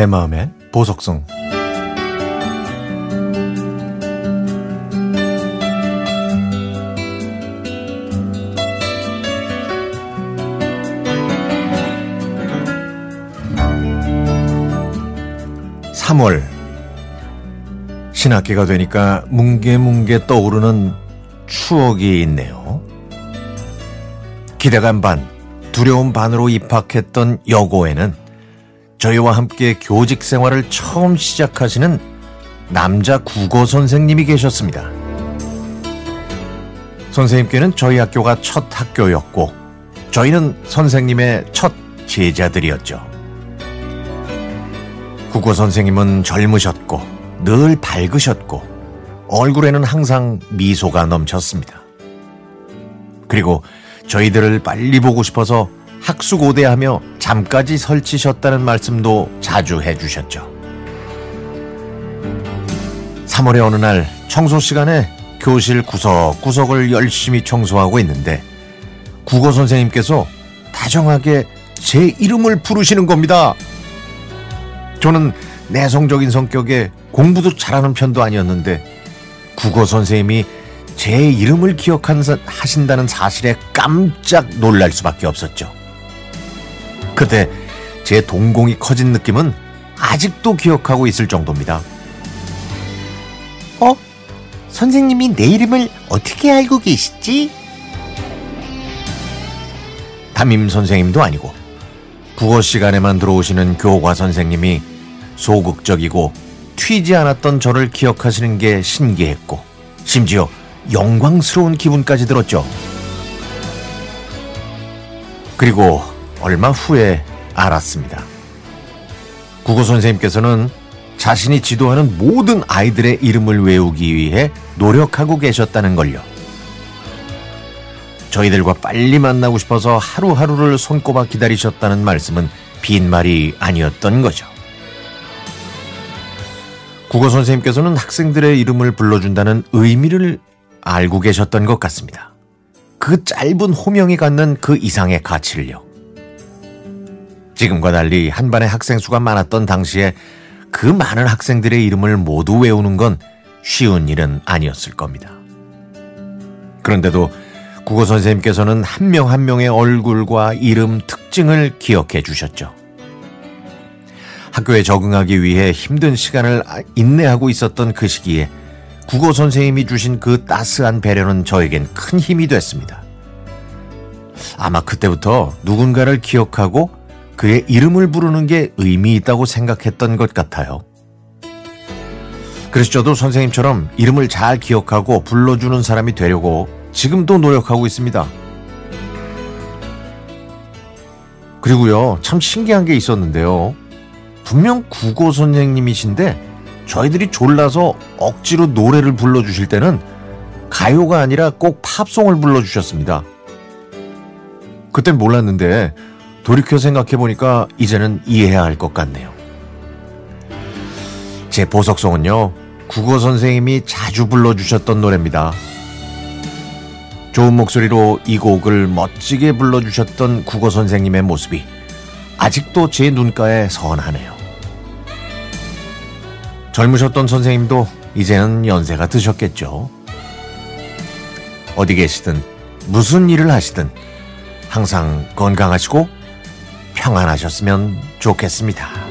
내 마음의 보석성 3월 신학기가 되니까 뭉게뭉게 떠오르는 추억이 있네요. 기대감 반, 두려움 반으로 입학했던 여고에는 저희와 함께 교직 생활을 처음 시작하시는 남자 국어 선생님이 계셨습니다. 선생님께는 저희 학교가 첫 학교였고 저희는 선생님의 첫 제자들이었죠. 국어 선생님은 젊으셨고 늘 밝으셨고 얼굴에는 항상 미소가 넘쳤습니다. 그리고 저희들을 빨리 보고 싶어서 학수고대하며 잠까지 설치셨다는 말씀도 자주 해주셨죠. 3월의 어느 날 청소 시간에 교실 구석구석을 열심히 청소하고 있는데 국어 선생님께서 다정하게 제 이름을 부르시는 겁니다. 저는 내성적인 성격에 공부도 잘하는 편도 아니었는데 국어 선생님이 제 이름을 기억하신다는 사실에 깜짝 놀랄 수밖에 없었죠. 그때 제 동공이 커진 느낌은 아직도 기억하고 있을 정도입니다. 어? 선생님이 내 이름을 어떻게 알고 계시지? 담임 선생님도 아니고 국어 시간에만 들어오시는 교과 선생님이 소극적이고 튀지 않았던 저를 기억하시는 게 신기했고 심지어 영광스러운 기분까지 들었죠. 그리고 얼마 후에 알았습니다. 국어 선생님께서는 자신이 지도하는 모든 아이들의 이름을 외우기 위해 노력하고 계셨다는 걸요. 저희들과 빨리 만나고 싶어서 하루하루를 손꼽아 기다리셨다는 말씀은 빈말이 아니었던 거죠. 국어 선생님께서는 학생들의 이름을 불러준다는 의미를 알고 계셨던 것 같습니다. 그 짧은 호명이 갖는 그 이상의 가치를요. 지금과 달리 한 반의 학생 수가 많았던 당시에 그 많은 학생들의 이름을 모두 외우는 건 쉬운 일은 아니었을 겁니다. 그런데도 국어 선생님께서는 한 명한 한 명의 얼굴과 이름 특징을 기억해 주셨죠. 학교에 적응하기 위해 힘든 시간을 인내하고 있었던 그 시기에 국어 선생님이 주신 그 따스한 배려는 저에겐 큰 힘이 됐습니다. 아마 그때부터 누군가를 기억하고 그의 이름을 부르는 게 의미 있다고 생각했던 것 같아요. 그래서 저도 선생님처럼 이름을 잘 기억하고 불러주는 사람이 되려고 지금도 노력하고 있습니다. 그리고요, 참 신기한 게 있었는데요. 분명 국어 선생님이신데 저희들이 졸라서 억지로 노래를 불러주실 때는 가요가 아니라 꼭 팝송을 불러주셨습니다. 그땐 몰랐는데 돌이켜 생각해보니까 이제는 이해해야 할 것 같네요. 제 보석송은요, 국어 선생님이 자주 불러주셨던 노래입니다. 좋은 목소리로 이 곡을 멋지게 불러주셨던 국어 선생님의 모습이 아직도 제 눈가에 선하네요. 젊으셨던 선생님도 이제는 연세가 드셨겠죠. 어디 계시든 무슨 일을 하시든 항상 건강하시고 평안하셨으면 좋겠습니다.